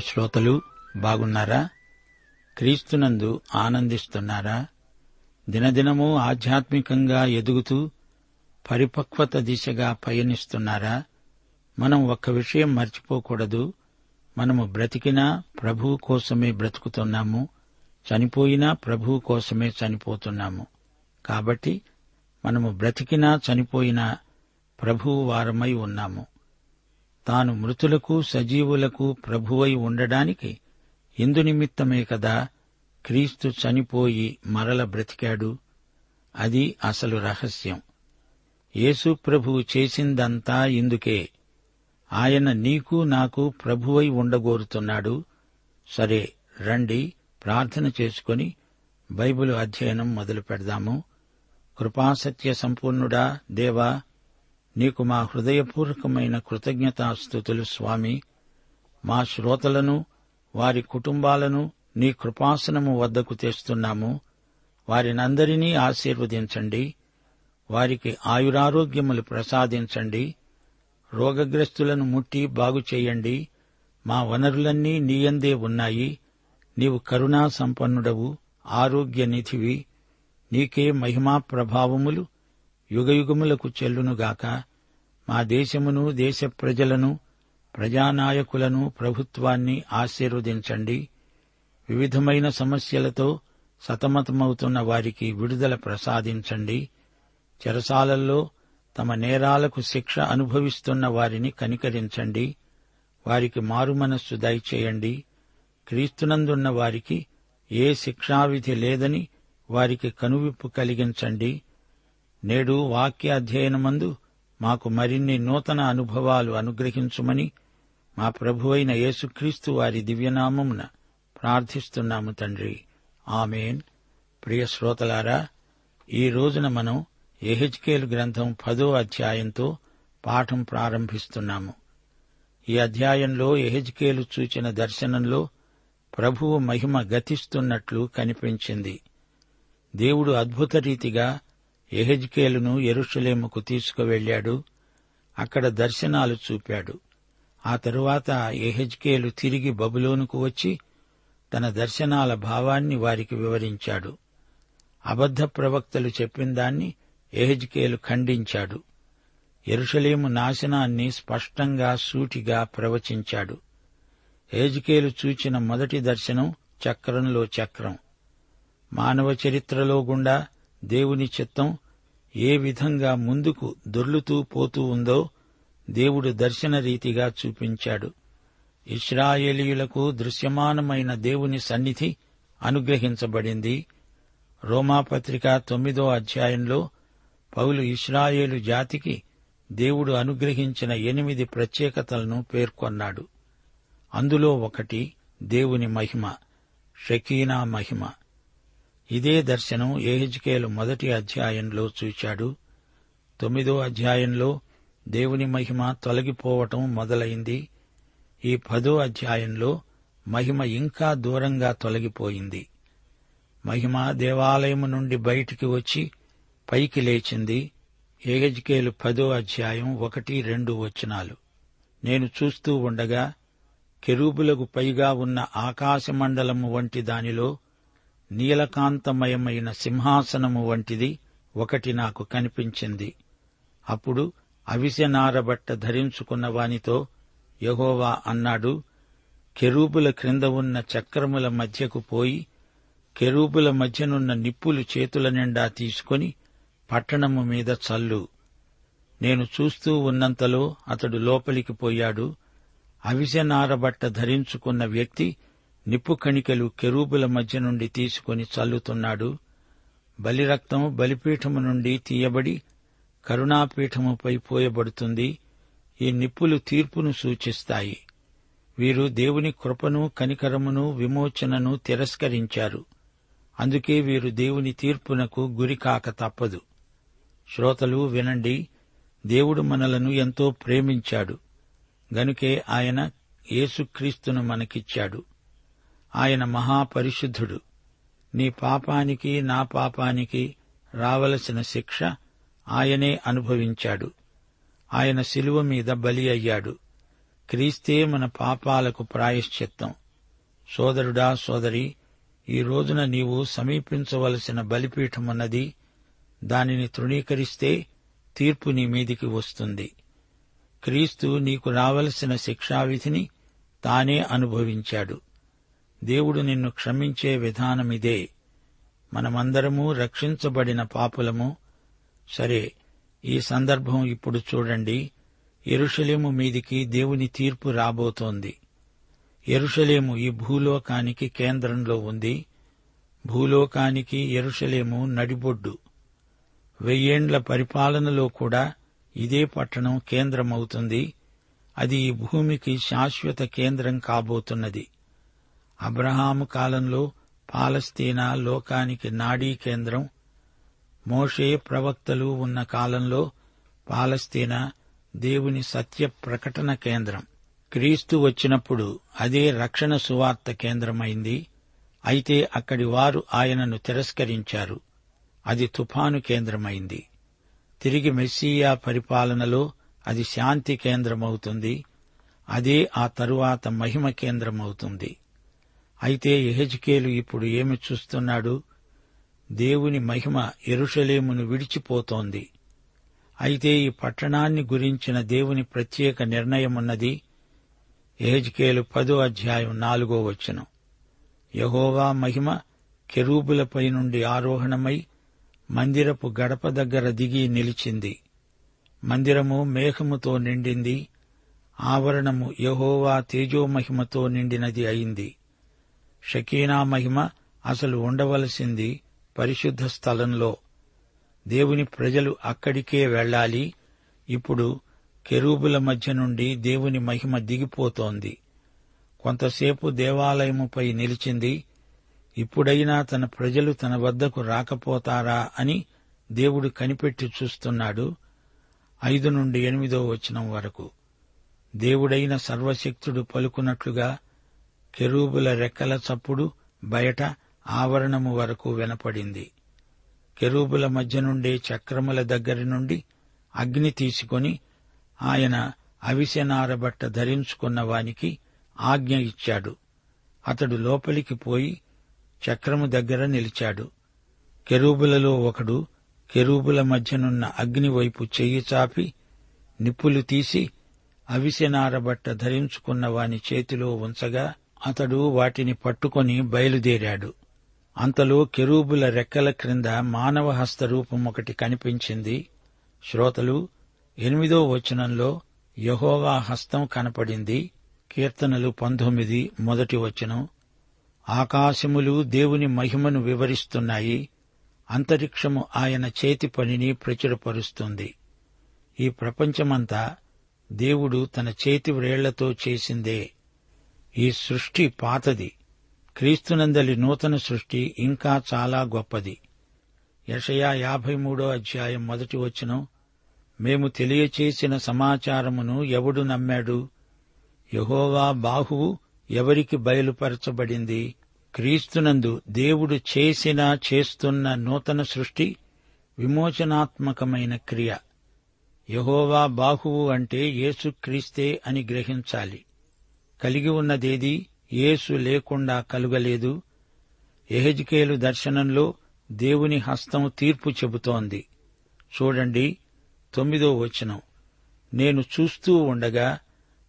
ప్రియ శ్రోతలు బాగున్నారా? క్రీస్తునందు ఆనందిస్తున్నారా? దినదినము ఆధ్యాత్మికంగా ఎదుగుతూ పరిపక్వత దిశగా పయనిస్తున్నారా? మనం ఒక్క విషయం మర్చిపోకూడదు. మనము బ్రతికినా ప్రభువు కోసమే బ్రతుకుతున్నాము. చనిపోయినా ప్రభువు కోసమే చనిపోతున్నాము. కాబట్టి మనము బ్రతికినా చనిపోయినా ప్రభువు వారమై ఉన్నాము. తాను మృతులకు సజీవులకు ప్రభువై ఉండడానికి ఇందు నిమిత్తమే కదా క్రీస్తు చనిపోయి మరల బ్రతికాడు? అది అసలు రహస్యం. యేసు ప్రభువు చేసిందంతా ఇందుకే. ఆయన నీకు నాకు ప్రభువై ఉండగోరుతున్నాడు. సరే రండి ప్రార్థన చేసుకొని బైబిల్ అధ్యయనం మొదలు పెడదాము కృపాసత్య సంపూర్ణుడా దేవా నీకు మా హృదయపూర్వకమైన కృతజ్ఞతాస్థుతులు స్వామి. మా శ్రోతలను వారి కుటుంబాలను నీ కృపాసనము వద్దకు తెస్తున్నాము. వారినందరినీ ఆశీర్వదించండి. వారికి ఆయురారోగ్యములు ప్రసాదించండి. రోగగ్రస్తులను ముట్టి బాగు చేయండి. మా వనరులన్నీ నీయందే ఉన్నాయి. నీవు కరుణా సంపన్నుడవు ఆరోగ్య నిధివి నీకే మహిమా ప్రభావములు యుగయుగములకు చెల్లునుగాక మా దేశమును దేశ ప్రజలను ప్రజానాయకులను ప్రభుత్వాన్ని ఆశీర్వదించండి. వివిధమైన సమస్యలతో సతమతమవుతున్న వారికి విడుదల ప్రసాదించండి. చెరసాలల్లో తమ నేరాలకు శిక్ష అనుభవిస్తున్న వారిని కనికరించండి. వారికి మారుమనస్సు దయచేయండి. క్రీస్తునందున్న వారికి ఏ శిక్షావిధి లేదని వారికి కనువిప్పు కలిగించండి. నేడు వాక్య అధ్యయనమందు మాకు మరిన్ని నూతన అనుభవాలు అనుగ్రహించుమని మా ప్రభువైన యేసుక్రీస్తు వారి దివ్యనామమున ప్రార్థిస్తున్నాము తండ్రి. ఆమెన్. ప్రియ శ్రోతలారా ఈ రోజున మనం ఎహెచ్కేల్ గ్రంథం పదో అధ్యాయంతో పాఠం ప్రారంభిస్తున్నాము. ఈ అధ్యాయంలో ఎహెజ్కేలు చూచిన దర్శనంలో ప్రభువు మహిమ గతిస్తున్నట్లు కనిపించింది. దేవుడు అద్భుత రీతిగా ఎహెజ్కేలును ఎరుషలేముకు తీసుకువెళ్ళాడు అక్కడ దర్శనాలు చూపాడు. ఆ తరువాత ఎహెజ్కేలు తిరిగి బబులోనుకు వచ్చి తన దర్శనాల భావాన్ని వారికి వివరించాడు. అబద్ధ ప్రవక్తలు చెప్పిందాన్ని ఎహెజ్కేలు ఖండించాడు. ఎరుషలేము నాశనాన్ని స్పష్టంగా సూటిగా ప్రవచించాడు. ఏజ్కేలు చూచిన మొదటి దర్శనం చక్రంలో చక్రం. మానవ చరిత్రలో గుండా దేవుని చిత్తం ఏ విధంగా ముందుకు దొర్లుతూ పోతూ ఉందో దేవుడు దర్శన రీతిగా చూపించాడు. ఇస్రాయేలీయులకు దృశ్యమానమైన దేవుని సన్నిధి అనుగ్రహించబడింది. రోమాపత్రిక తొమ్మిదో అధ్యాయంలో పౌలు ఇస్రాయేలు జాతికి దేవుడు అనుగ్రహించిన ఎనిమిది ప్రత్యేకతలను పేర్కొన్నాడు. అందులో ఒకటి దేవుని మహిమ షకీనా మహిమ. ఇదే దర్శనం ఏహెజ్కేలు మొదటి అధ్యాయంలో చూశాడు తొమ్మిదో అధ్యాయంలో దేవుని మహిమ తొలగిపోవటం మొదలైంది. ఈ పదో అధ్యాయంలో మహిమ ఇంకా దూరంగా తొలగిపోయింది. మహిమ దేవాలయము నుండి బయటికి వచ్చి పైకి లేచింది. ఏగజ్కేలు పదో అధ్యాయం ఒకటి రెండు వచనాలు. నేను చూస్తూ ఉండగా కెరూబులకు పైగా ఉన్న ఆకాశమండలము వంటి దానిలో నీలకాంతమయమైన సింహాసనము వంటిది ఒకటి నాకు కనిపించింది. అప్పుడు అవిసెనారబట్ట ధరించుకున్న వానితో యహోవా అన్నాడు కెరూబుల క్రింద ఉన్న చక్రముల మధ్యకు పోయి కెరూబుల మధ్యనున్న నిప్పులు చేతుల నిండా తీసుకొని పట్టణము మీద చల్లు. నేను చూస్తూ ఉన్నంతలో అతడు లోపలికి పోయాడు. అవిసెనారబట్ట ధరించుకున్న వ్యక్తి నిప్పు కణికలు కెరూబుల మధ్య నుండి తీసుకొని చల్లుతున్నాడు. బలిరక్తం బలిపీఠము నుండి తీయబడి కరుణాపీఠముపై పోయబడుతుంది. ఈ నిప్పులు తీర్పును సూచిస్తాయి. వీరు దేవుని కృపను కనికరమును విమోచనను తిరస్కరించారు. అందుకే వీరు దేవుని తీర్పునకు గురికాక తప్పదు. శ్రోతలు వినండి దేవుడు మనలను ఎంతో ప్రేమించాడు. గనుకే ఆయన యేసుక్రీస్తును మనకిచ్చాడు. ఆయన మహాపరిశుద్ధుడు. నీ పాపానికి నా పాపానికి రావలసిన శిక్ష ఆయనే అనుభవించాడు. ఆయన శిలువ మీద బలి అయ్యాడు. క్రీస్తే మన పాపాలకు ప్రాయశ్చిత్తం. సోదరుడా సోదరి ఈ రోజున నీవు సమీపించవలసిన బలిపీఠమున్నది దానిని తృణీకరిస్తే తీర్పు నీ మీదికి వస్తుంది. క్రీస్తు నీకు రావలసిన శిక్షావిధిని తానే అనుభవించాడు. దేవుడు నిన్ను క్షమించే విధానమిదే. మనమందరము రక్షించబడిన పాపులము. సరే ఈ సందర్భం ఇప్పుడు చూడండి. ఎరుషలేము మీదికి దేవుని తీర్పు రాబోతోంది. ఎరుషలేము ఈ భూలోకానికి కేంద్రంలో ఉంది. భూలోకానికి ఎరుషలేము నడిబొడ్డు. వెయ్యేండ్ల పరిపాలనలో కూడా ఇదే పట్టణం కేంద్రమవుతుంది. అది ఈ భూమికి శాశ్వత కేంద్రం కాబోతున్నది. అబ్రహాము కాలంలో పాలస్తీనా లోకానికి నాడీ కేంద్రం. మోషే ప్రవక్తలు ఉన్న కాలంలో పాలస్తీనా దేవుని సత్య ప్రకటన కేంద్రం. క్రీస్తు వచ్చినప్పుడు అదే రక్షణ సువార్త కేంద్రమైంది. అయితే అక్కడి వారు ఆయనను తిరస్కరించారు. అది తుఫాను కేంద్రమైంది. తిరిగి మెస్సియా పరిపాలనలో అది శాంతి కేంద్రమవుతుంది. అదే ఆ తరువాత మహిమ కేంద్రమవుతుంది. అయితే ఎహెజ్కేలు ఇప్పుడు ఏమి చూస్తున్నాడు? దేవుని మహిమ ఎరుషలేమును విడిచిపోతోంది. అయితే ఈ పట్టణాన్ని గురించిన దేవుని ప్రత్యేక నిర్ణయమున్నది ఎహెజ్కేలు పదో అధ్యాయం నాలుగో వచనం. యహోవా మహిమ కెరూబులపై నుండి ఆరోహణమై మందిరపు గడప దగ్గర దిగి నిలిచింది. మందిరము మేఘముతో నిండింది. ఆవరణము యహోవా తేజోమహిమతో నిండినది అయింది. షకీనా మహిమ అసలు ఉండవలసింది పరిశుద్ధ స్థలంలో. దేవుని ప్రజలు అక్కడికే వెళ్ళాలి. ఇప్పుడు కెరూబుల మధ్య నుండి దేవుని మహిమ దిగిపోతోంది. కొంతసేపు దేవాలయముపై నిలిచింది. ఇప్పుడైనా తన ప్రజలు తన వద్దకు రాకపోతారా అని దేవుడు కనిపెట్టి చూస్తున్నాడు. ఐదు నుండి ఎనిమిదో వచనం వరకు. దేవుడైన సర్వశక్తుడు పలుకున్నట్లుగా కెరూబుల రెక్కల చప్పుడు బయట ఆవరణము వరకు వినపడింది. కెరూబుల మధ్య నుండే చక్రముల దగ్గర నుండి అగ్ని తీసుకొని ఆయన అవిసెనారబట్ట ధరించుకున్న వానికి ఆజ్ఞ ఇచ్చాడు. అతడు లోపలికి పోయి చక్రము దగ్గర నిలిచాడు. కెరూబులలో ఒకడు కెరూబుల మధ్యనున్న అగ్ని వైపు చెయ్యి చాపి నిప్పులు తీసి అవిసెనారబట్ట ధరించుకున్న వాని చేతిలో ఉంచగా అతడు వాటిని పట్టుకొని బయలుదేరాడు. అంతలో కెరూబుల రెక్కల క్రింద మానవ హస్త రూపం ఒకటి కనిపించింది. శ్రోతలు ఎనిమిదో వచనంలో యహోవా హస్తం కనపడింది. కీర్తనలు పంతొమ్మిది మొదటి వచనం. ఆకాశములు దేవుని మహిమను వివరిస్తున్నాయి. అంతరిక్షము ఆయన చేతి పనిని ప్రచురపరుస్తుంది. ఈ ప్రపంచమంతా దేవుడు తన చేతి వ్రేళ్ళతో చేసిందే. ఈ సృష్టి పాతది. క్రీస్తునందలి నూతన సృష్టి ఇంకా చాలా గొప్పది. యషయా యాభై మూడో అధ్యాయం మొదటి వచనం మేము తెలియచేసిన సమాచారమును ఎవడు నమ్మాడు? యహోవా బాహువు ఎవరికి బయలుపరచబడింది? క్రీస్తునందు దేవుడు చేసిన చేస్తున్న నూతన సృష్టి విమోచనాత్మకమైన క్రియ. యహోవా బాహువు అంటే యేసుక్రీస్తే అని గ్రహించాలి. కలిగి ఉన్నదేది యేసు లేకుండా కలుగలేదు. ఎహెజ్కేలు దర్శనంలో దేవుని హస్తం తీర్పు చెబుతోంది. చూడండి తొమ్మిదో వచనం. నేను చూస్తూ ఉండగా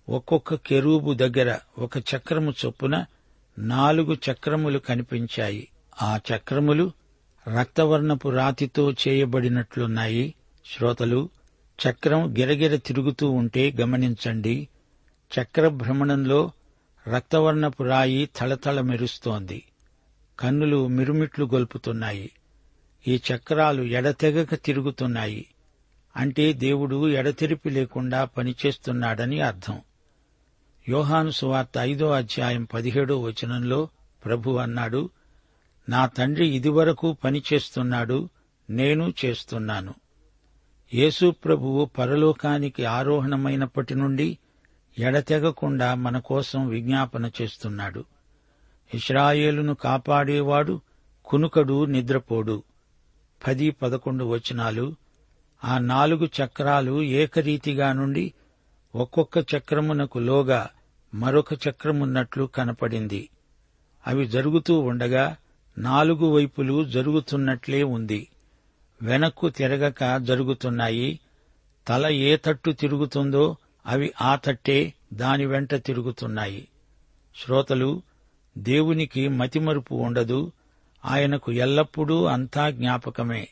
ఒక్కొక్క కెరూబు దగ్గర ఒక చక్రము చొప్పున నాలుగు చక్రములు కనిపించాయి. ఆ చక్రములు రక్తవర్ణపు రాతితో చేయబడినట్లున్నాయి. శ్రోతలు చక్రం గిరగిర తిరుగుతూ ఉంటే గమనించండి. చక్ర భ్రమణంలో రక్తవర్ణపు రాయి తళతళ మెరుస్తోంది. కన్నులు మిరుమిట్లు గొల్పుతున్నాయి. ఈ చక్రాలు ఎడతెగక తిరుగుతున్నాయి. అంటే దేవుడు ఎడతెరిపి లేకుండా పనిచేస్తున్నాడని అర్థం. యోహాను సువార్త ఐదో అధ్యాయం పదిహేడో వచనంలో ప్రభు అన్నాడు నా తండ్రి ఇదివరకు పనిచేస్తున్నాడు నేను చేస్తున్నాను. యేసు ప్రభువు పరలోకానికి ఆరోహణమైనప్పటి నుండి ఎడతెగకుండా మన కోసం విజ్ఞాపన చేస్తున్నాడు. ఇస్రాయేలును కాపాడేవాడు కునుకడు నిద్రపోడు. పది పదకొండు వచనాలు. ఆ నాలుగు చక్రాలు ఏకరీతిగా నుండి ఒక్కొక్క చక్రమునకు లోగా మరొక చక్రమున్నట్లు కనపడింది. అవి జరుగుతూ ఉండగా నాలుగు వైపులు జరుగుతున్నట్లే ఉంది. వెనక్కు తిరగక జరుగుతున్నాయి. తల ఏ తట్టు తిరుగుతుందో అవి ఆ తట్టే దాని వెంట తిరుగుతున్నాయి. శ్రోతలు దేవునికి మతిమరుపు ఉండదు. ఆయనకు ఎల్లప్పుడూ అంతా జ్ఞాపకమే.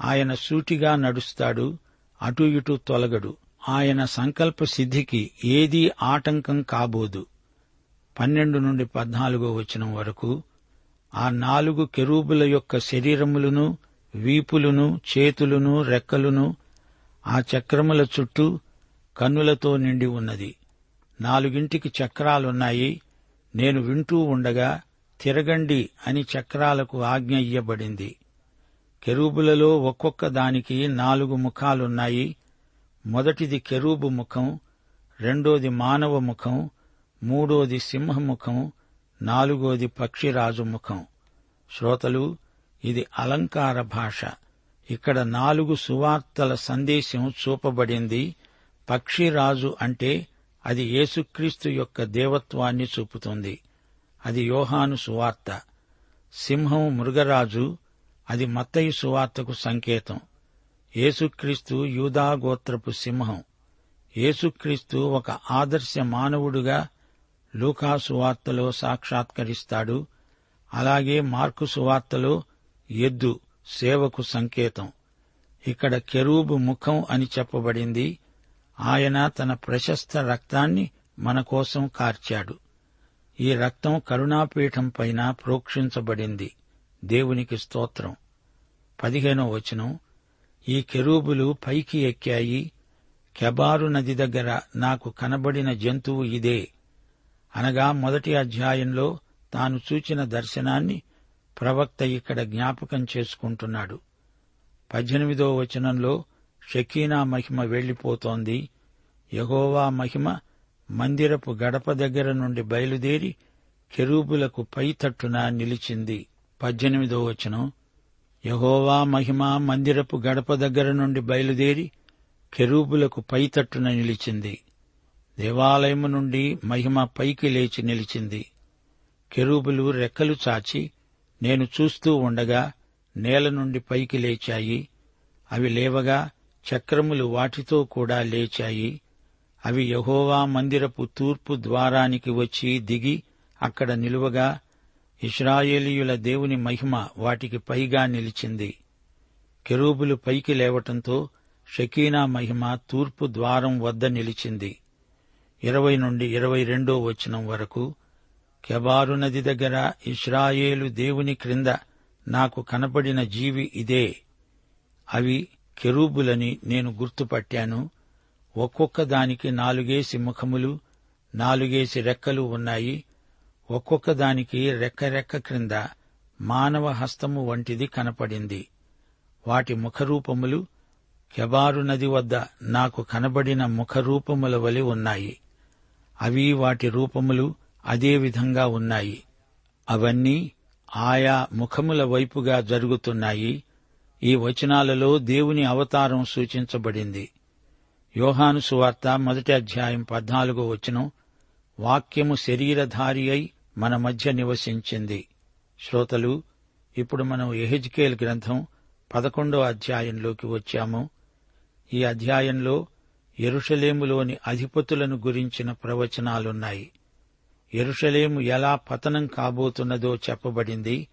ఆయన సూటిగా నడుస్తాడు అటు ఇటు తొలగడు. ఆయన సంకల్ప సిద్ధికి ఏదీ ఆటంకం కాబోదు. పన్నెండు నుండి పద్నాలుగో వచనం వరకు ఆ నాలుగు కెరూబుల యొక్క శరీరములను వీపులును చేతులును రెక్కలును ఆ చక్రముల చుట్టూ కన్నులతో నిండి ఉన్నది. నాలుగింటికి చక్రాలున్నాయి. నేను వింటూ ఉండగా తిరగండి అని చక్రాలకు ఆజ్ఞ ఇయ్యబడింది. కెరూబులలో ఒక్కొక్క దానికి నాలుగు ముఖాలున్నాయి. మొదటిది కెరూబు ముఖం రెండోది మానవ ముఖం మూడోది సింహముఖం నాలుగోది పక్షిరాజు ముఖం. శ్రోతలు ఇది అలంకార భాష. ఇక్కడ నాలుగు సువార్తల సందేశం చూపబడింది. పక్షిరాజు అంటే అది యేసుక్రీస్తు యొక్క దేవత్వాన్ని చూపుతుంది. అది యోహాను సువార్త. సింహం మృగరాజు అది మత్తయి సువార్తకు సంకేతం. యేసుక్రీస్తు యూదాగోత్రపు సింహం. యేసుక్రీస్తు ఒక ఆదర్శ మానవుడుగా లూకా సువార్తలో సాక్షాత్కరిస్తాడు. అలాగే మార్కు సువార్తలో ఎద్దు సేవకు సంకేతం. ఇక్కడ కెరూబు ముఖం అని చెప్పబడింది. ఆయన తన ప్రశస్త రక్తాన్ని మన కోసం కార్చాడు. ఈ రక్తం కరుణాపీఠం పైన ప్రోక్షించబడింది. దేవునికి స్తోత్రం. పదిహేనో వచనం. ఈ కెరూబులు పైకి ఎక్కాయి కెబారు నది దగ్గర నాకు కనబడిన జంతువు ఇదే. అనగా మొదటి అధ్యాయంలో తాను చూచిన దర్శనాన్ని ప్రవక్త ఇక్కడ జ్ఞాపకం చేసుకుంటున్నాడు. పద్దెనిమిదో వచనంలో షకీనా మహిమ వెళ్ళిపోతోంది యహోవా మహిమ మందిరపు గడప దగ్గర నుండి బయలుదేరి కెరూబులకు పైతట్టున నిలిచింది. పద్దెనిమిదో వచనం. యహోవా మహిమ మందిరపు గడప దగ్గర నుండి బయలుదేరి కెరూబులకు పైతట్టున నిలిచింది. దేవాలయము నుండి మహిమ పైకి లేచి నిలిచింది. కెరూబులు రెక్కలు చాచి నేను చూస్తూ ఉండగా నేల నుండి పైకి లేచాయి. అవి లేవగా చక్రములు వాటితో కూడా లేచాయి. అవి యహోవా మందిరపు తూర్పు ద్వారానికి వచ్చి దిగి అక్కడ నిలువగా ఇస్రాయేలీయుల దేవుని మహిమ వాటికి పైగా నిలిచింది. కెరూబులు పైకి లేవటంతో షకీనా మహిమ తూర్పు ద్వారం వద్ద నిలిచింది. ఇరవై నుండి ఇరవై రెండో వచనం వరకు కెబారు నది దగ్గర ఇస్రాయేలు దేవుని క్రింద నాకు కనపడిన జీవి ఇదే. అవి కెరూబులని నేను గుర్తుపట్టాను. ఒక్కొక్క దానికి నాలుగేసి ముఖములు నాలుగేసి రెక్కలు ఉన్నాయి. ఒక్కొక్క దానికి రెక్క రెక్క క్రింద మానవ హస్తము వంటిది కనపడింది. వాటి ముఖరూపములు కెబారు నది వద్ద నాకు కనబడిన ముఖరూపముల వలె ఉన్నాయి. అవి వాటి రూపములు అదే విధంగా ఉన్నాయి. అవన్నీ ఆయా ముఖముల వైపుగా జరుగుతున్నాయి. ఈ వచనాలలో దేవుని అవతారం సూచించబడింది. యోహాను సువార్త మొదటి అధ్యాయం పద్నాలుగో వచనం వాక్యము శరీరధారి అయి మన మధ్య నివసించింది. శ్రోతలు ఇప్పుడు మనం ఎహెజ్కేల్ గ్రంథం పదకొండో అధ్యాయంలోకి వచ్చాము. ఈ అధ్యాయంలో ఎరుషలేములోని అధిపతులను గురించిన ప్రవచనాలున్నాయి. ఎరుషలేము ఎలా పతనం కాబోతున్నదో చెప్పబడింది.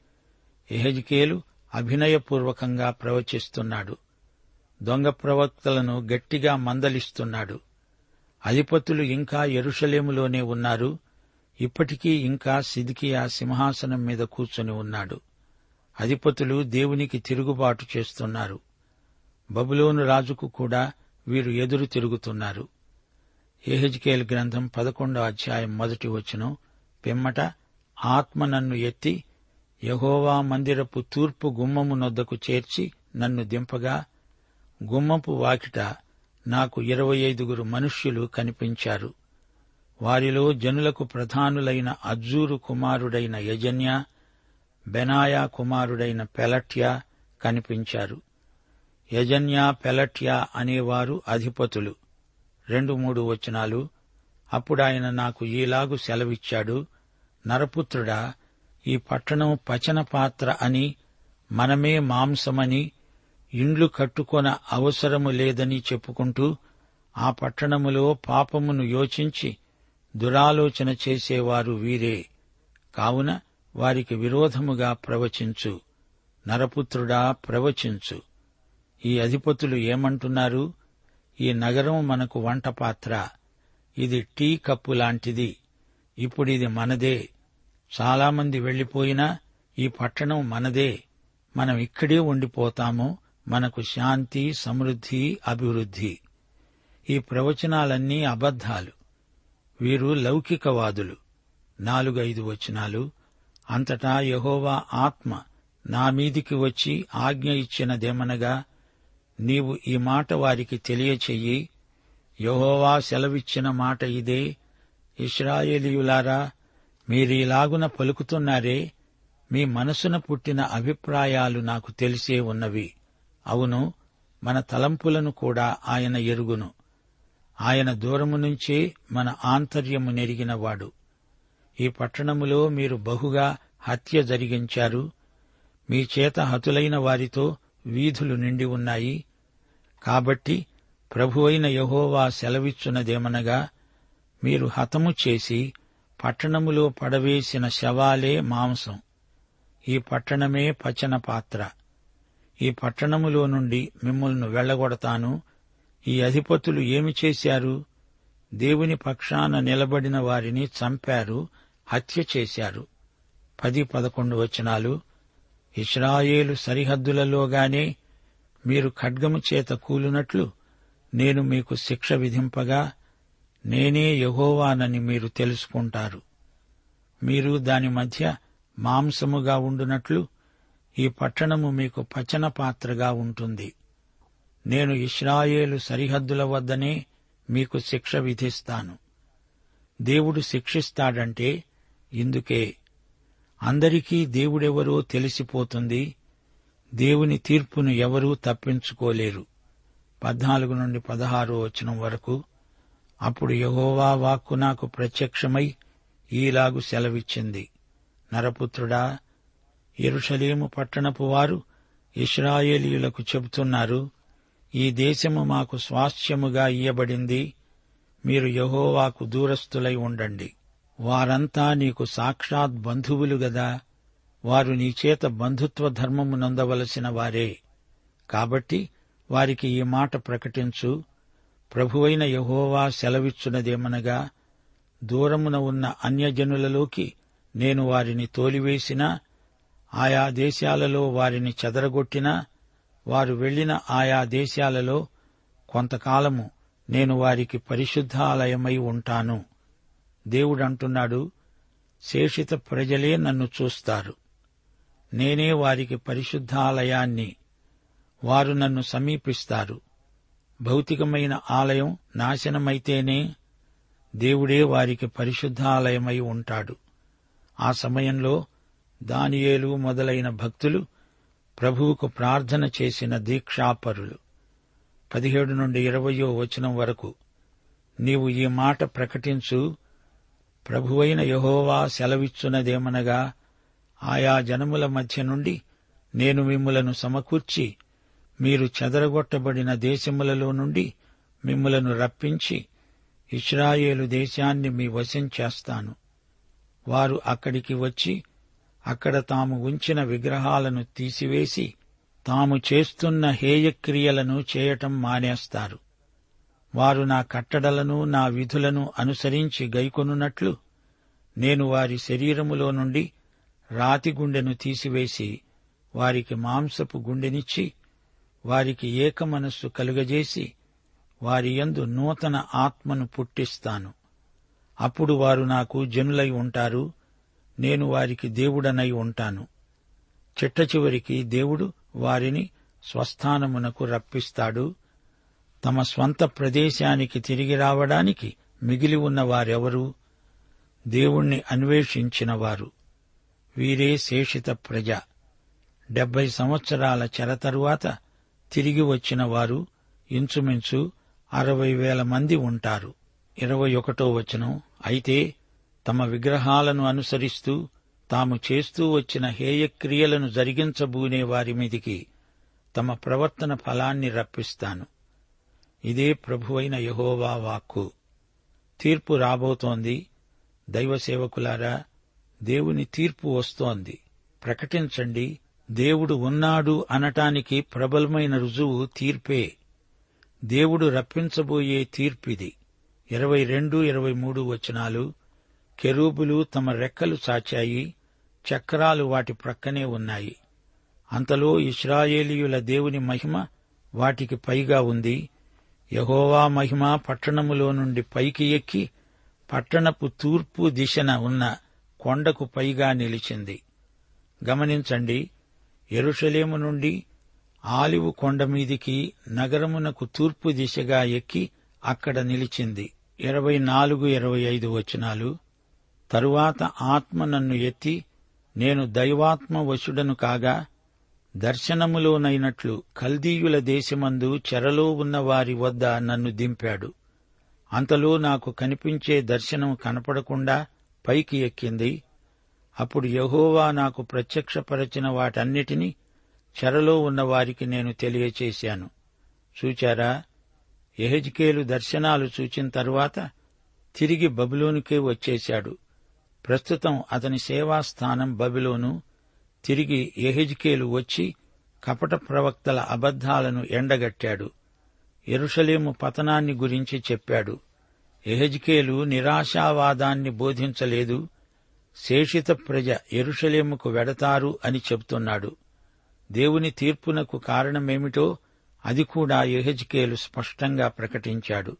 ఎహెజ్కేలు అభినయపూర్వకంగా ప్రవచిస్తున్నాడు. దొంగ ప్రవక్తలను గట్టిగా మందలిస్తున్నాడు. అధిపతులు ఇంకా ఎరుషలేములోనే ఉన్నారు. ఇప్పటికీ ఇంకా సిదికియా సింహాసనం మీద కూర్చొని ఉన్నాడు. అధిపతులు దేవునికి తిరుగుబాటు చేస్తున్నారు. బబులోను రాజుకు కూడా వీరు ఎదురు తిరుగుతున్నారు. ఏహెజ్కేల్ గ్రంథం పదకొండో అధ్యాయం మొదటి వచనం. పిమ్మట ఆత్మ నన్ను ఎత్తి యహోవా మందిరపు తూర్పు గుమ్మము నొద్దకు చేర్చి నన్ను దింపగా గుమ్మపు వాకిట నాకు ఇరవై ఐదుగురు మనుష్యులు కనిపించారు. వారిలో జనులకు ప్రధానులైన అజ్జూరు కుమారుడైన యజన్య బెనాయా కుమారుడైన పెలట్యా కనిపించారు. యజన్య పెలట్యా అనేవారు అధిపతులు. రెండు మూడు వచనాలు అప్పుడాయన నాకు ఈలాగు సెలవిచ్చాడు నరపుత్రుడా ఈ పట్టణం పచన పాత్ర అని మనమే మాంసమని ఇండ్లు కట్టుకొన అవసరము లేదని చెప్పుకుంటూ ఆ పట్టణములో పాపమును యోచించి దురాలోచన చేసేవారు వీరే. కావున వారికి విరోధముగా ప్రవచించు నరపుత్రుడా ప్రవచించు. ఈ అధిపతులు ఏమంటున్నారు? ఈ నగరం మనకు వంట పాత్ర ఇది టీ కప్పు లాంటిది. ఇప్పుడిది మనదే. చాలామంది వెళ్ళిపోయినా ఈ పట్టణం మనదే. మనం ఇక్కడే ఉండిపోతాము. మనకు శాంతి సమృద్ధి అభివృద్ధి. ఈ ప్రవచనాలన్నీ అబద్ధాలు. వీరు లౌకికవాదులు. నాలుగైదు వచనాలు. అంతటా యహోవా ఆత్మ నా మీదికి వచ్చి ఆజ్ఞ ఇచ్చినదేమనగా నీవు ఈ మాట వారికి తెలియచెయ్యి. యహోవా సెలవిచ్చిన మాట ఇదే. ఇస్రాయేలీయులారా మీరీలాగున పలుకుతున్నారే మీ మనసున పుట్టిన అభిప్రాయాలు నాకు తెలిసే ఉన్నవి. అవును మన తలంపులను కూడా ఆయన ఎరుగును. ఆయన దూరము నుంచే మన ఆంతర్యము నెరిగినవాడు. ఈ పట్టణములో మీరు బహుగా హత్య జరిగించారు. మీ చేత హతులైన వారితో వీధులు నిండి ఉన్నాయి. కాబట్టి ప్రభువైన యహోవా సెలవిచ్చునదేమనగా మీరు హతము చేసి పట్టణములో పడవేసిన శవాలే మాంసం. ఈ పట్టణమే పచన పాత్ర. ఈ పట్టణములో నుండి మిమ్మల్ని వెళ్ళగొడతాను ఈ అధిపతులు ఏమి చేశారు? దేవుని పక్షాన నిలబడిన వారిని చంపారు హత్య చేశారు. పది పదకొండు వచనాలు. ఇస్రాయేలు సరిహద్దులలోగానే మీరు ఖడ్గము చేత కూలినట్లు నేను మీకు శిక్ష విధింపగా నేనే యహోవానని మీరు తెలుసుకుంటారు. మీరు దాని మధ్య మాంసముగా ఉండునట్లు ఈ పట్టణము మీకు పచన పాత్రగా ఉంటుంది. నేను ఇస్రాయేలు సరిహద్దుల వద్దనే మీకు శిక్ష విధిస్తాను. దేవుడు శిక్షిస్తాడంటే ఇందుకే. అందరికీ దేవుడెవరో తెలిసిపోతుంది. దేవుని తీర్పును ఎవరూ తప్పించుకోలేరు. పద్నాలుగు నుండి పదహారో వచనం వరకు అప్పుడు యహోవా వాక్కు నాకు ప్రత్యక్షమై ఈలాగు సెలవిచ్చింది. నరపుత్రుడా ఎరుషలేము పట్టణపు వారు ఇస్రాయేలీయులకు చెబుతున్నారు ఈ దేశము మాకు స్వాస్థ్యముగా ఇయ్యబడింది మీరు యహోవాకు దూరస్థులై ఉండండి. వారంతా నీకు సాక్షాత్ బంధువులు గదా వారు నీ చేత బంధుత్వ ధర్మము నొందవలసిన వారే. కాబట్టి వారికి ఈ మాట ప్రకటించు ప్రభువైన యహోవా సెలవిచ్చున్నదేమనగా దూరమున ఉన్న అన్యజనులలోకి నేను వారిని తోలివేసినా ఆయా దేశాలలో వారిని చెదరగొట్టినా వారు వెళ్ళిన ఆయా దేశాలలో కొంతకాలము నేను వారికి పరిశుద్ధాలయమై ఉంటాను. దేవుడంటున్నాడు శేషిత ప్రజలే నన్ను చూస్తారు. నేనే వారికి పరిశుద్ధాలయాన్ని వారు నన్ను సమీపిస్తారు. భౌతికమైన ఆలయం నాశనమైతేనే దేవుడే వారికి పరిశుద్ధాలయమై ఉంటాడు. ఆ సమయంలో దానియేలు మొదలైన భక్తులు ప్రభువుకు ప్రార్థన చేసిన దీక్షాపరులు. పదిహేడు నుండి ఇరవయో వచనం వరకు నీవు ఈ మాట ప్రకటించు ప్రభువైన యహోవా సెలవిచ్చున్నదేమనగా ఆయా జనముల మధ్య నుండి నేను మిమ్ములను సమకూర్చి మీరు చెదరగొట్టబడిన దేశములలో నుండి మిమ్మలను రప్పించి ఇస్రాయేలు దేశాన్ని మీ వశం చేస్తాను. వారు అక్కడికి వచ్చి అక్కడ తాము ఉంచిన విగ్రహాలను తీసివేసి తాము చేస్తున్న హేయక్రియలను చేయటం మానేస్తారు. వారు నా కట్టడలను నా విధులను అనుసరించి గైకొనున్నట్లు నేను వారి శరీరములో నుండి రాతి గుండెను తీసివేసి వారికి మాంసపు గుండెనిచ్చి వారికి ఏక మనస్సు కలుగజేసి వారి యందు నూతన ఆత్మను పుట్టిస్తాను. అప్పుడు వారు నాకు జనులై ఉంటారు నేను వారికి దేవుడనై ఉంటాను. చిట్ట చివరికి దేవుడు వారిని స్వస్థానమునకు రప్పిస్తాడు. తమ స్వంత ప్రదేశానికి తిరిగి రావడానికి మిగిలి ఉన్న వారెవరు? దేవుణ్ణి అన్వేషించిన వారు. వీరే శేషిత ప్రజ. డెబ్బై సంవత్సరాల చెర తరువాత తిరిగి వచ్చిన వారు ఇంచుమించు అరవై వేల మంది ఉంటారు. ఇరవై ఒకటో వచనం. అయితే తమ విగ్రహాలను అనుసరిస్తూ తాము చేస్తూ వచ్చిన హేయక్రియలను జరిగించబూనే వారి మీదికి తమ ప్రవర్తన ఫలాన్ని రప్పిస్తాను. ఇదే ప్రభువైన యహోవా వాక్కు. తీర్పు రాబోతోంది. దైవ సేవకులారా దేవుని తీర్పు వస్తోంది. ప్రకటించండి. దేవుడు ఉన్నాడు అనటానికి ప్రబలమైన రుజువు తీర్పే. దేవుడు రప్పించబోయే తీర్పిది. ఇరవై రెండు ఇరవై మూడు వచనాలు. కెరూబులు తమ రెక్కలు చాచాయి చక్రాలు వాటి ప్రక్కనే ఉన్నాయి. అంతలో ఇస్రాయేలీయుల దేవుని మహిమ వాటికి పైగా ఉంది. యహోవా మహిమ పట్టణములో నుండి పైకి ఎక్కి పట్టణపు తూర్పు దిశన ఉన్న కొండకు పైగా నిలిచింది. గమనించండి ఎరుషలేము నుండి ఆలివు కొండ మీదికి నగరమునకు తూర్పు దిశగా ఎక్కి అక్కడ నిలిచింది. ఇరవై నాలుగు ఇరవై ఐదు వచనాలు. తరువాత ఆత్మ నన్ను ఎత్తి నేను దైవాత్మ వశుడను కాగా దర్శనములోనైనట్లు కల్దీయుల దేశమందు చెరలో ఉన్న వారి వద్ద నన్ను దింపాడు. అంతలో నాకు కనిపించే దర్శనం కనపడకుండా పైకి ఎక్కింది. అప్పుడు యహోవా నాకు ప్రత్యక్షపరచిన వాటన్నిటినీ చెరలో ఉన్నవారికి నేను తెలియచేశాను. చూచారా? ఎహెజ్కేలు దర్శనాలు చూచిన తరువాత తిరిగి బబులోనుకే వచ్చేశాడు. ప్రస్తుతం అతని సేవాస్థానం బబిలోను. తిరిగి ఎహెజ్కేలు వచ్చి కపట ప్రవక్తల అబద్ధాలను ఎండగట్టాడు. ఎరుషలేము పతనాన్ని గురించి చెప్పాడు. ఎహెజ్కేలు నిరాశావాదాన్ని బోధించలేదు. శేషిత ప్రజ ఎరుషలేముకు వెడతారు అని చెబుతున్నాడు. దేవుని తీర్పునకు కారణమేమిటో అది కూడా ఎహెజ్కేలు స్పష్టంగా ప్రకటించాడు.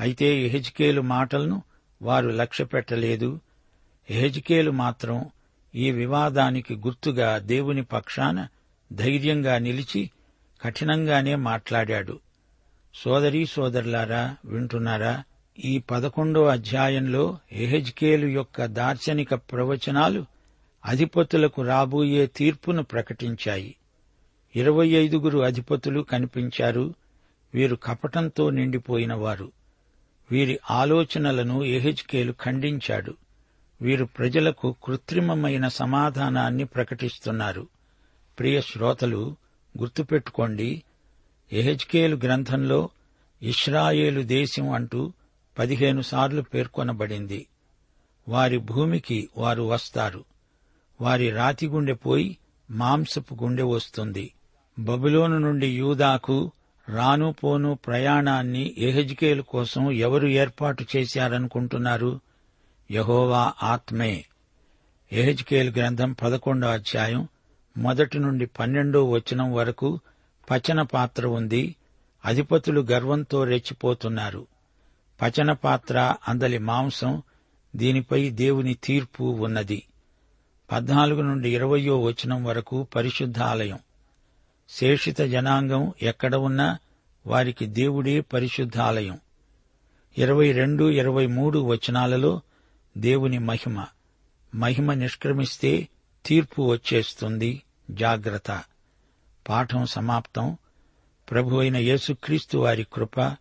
అయితే ఎహెజ్కేలు మాటలను వారు లక్ష్యపెట్టలేదు. ఎహెజ్కేలు మాత్రం ఈ వివాదానికి గుర్తుగా దేవుని పక్షాన ధైర్యంగా నిలిచి కఠినంగానే మాట్లాడాడు. సోదరీ సోదరులారా వింటున్నారా? ఈ పదకొండో అధ్యాయంలో ఎహెజ్కేలు యొక్క దార్శనిక ప్రవచనాలు అధిపతులకు రాబోయే తీర్పును ప్రకటించాయి. ఇరవై ఐదుగురు అధిపతులు కనిపించారు. వీరు కపటంతో నిండిపోయినవారు. వీరి ఆలోచనలను ఎహెజ్కేలు ఖండించాడు. వీరు ప్రజలకు కృత్రిమమైన సమాధానాన్ని ప్రకటిస్తున్నారు. ప్రియ శ్రోతలు గుర్తుపెట్టుకోండి ఎహెజ్కేలు గ్రంథంలో ఇస్రాయేలు దేశం అంటూ పదిహేను సార్లు పేర్కొనబడింది. వారి భూమికి వారు వస్తారు. వారి రాతి గుండె పోయి మాంసపు గుండె వస్తుంది. బబులోను నుండి యూదాకు రాను పోను ప్రయాణాన్ని ఎహెజ్కేల్ కోసం ఎవరు ఏర్పాటు చేశారనుకుంటున్నారు? యహోవా ఆత్మే. ఎహెజ్కేల్ గ్రంథం పదకొండో అధ్యాయం మొదటి నుండి పన్నెండో వచనం వరకు పచన పాత్ర ఉంది. అధిపతులు గర్వంతో రెచ్చిపోతున్నారు. పచన పాత్ర అందలి మాంసం దీనిపై దేవుని తీర్పు ఉన్నది. పద్నాలుగు నుండి ఇరవయో వచనం వరకు పరిశుద్ధాలయం శేషిత జనాంగం ఎక్కడ ఉన్నా వారికి దేవుడే పరిశుద్ధాలయం ఇరవై రెండు ఇరవై మూడు వచనాలలో దేవుని మహిమ. మహిమ నిష్క్రమిస్తే తీర్పు వచ్చేస్తుంది. జాగ్రత్త. పాఠం సమాప్తం. ప్రభు అయిన యేసుక్రీస్తు వారి కృప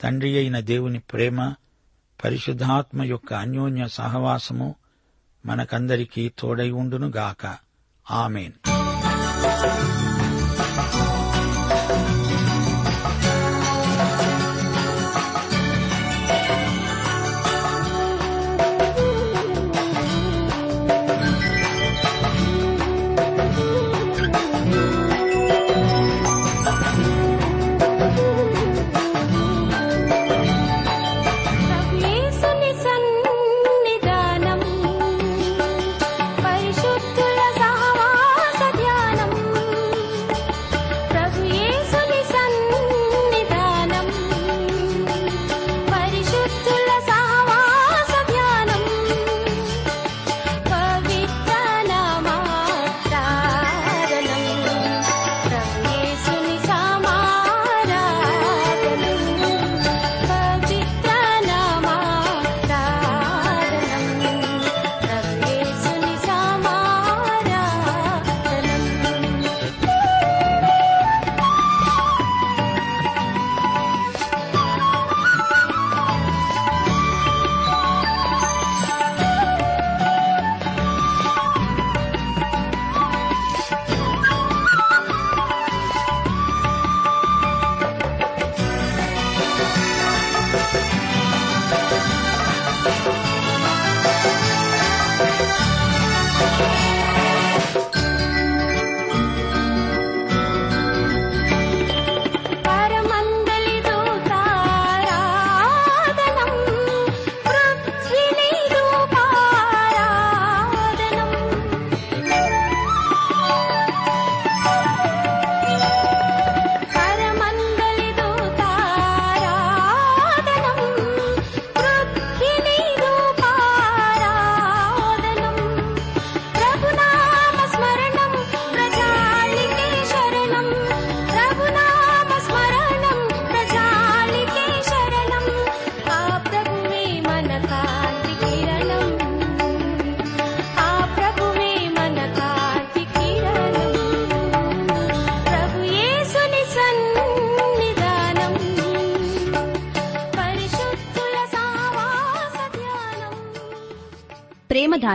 తండ్రి అయిన దేవుని ప్రేమ పరిశుద్ధాత్మ యొక్క అన్యోన్య సహవాసము మనకందరికీ తోడై ఉండునుగాక. ఆమెన్.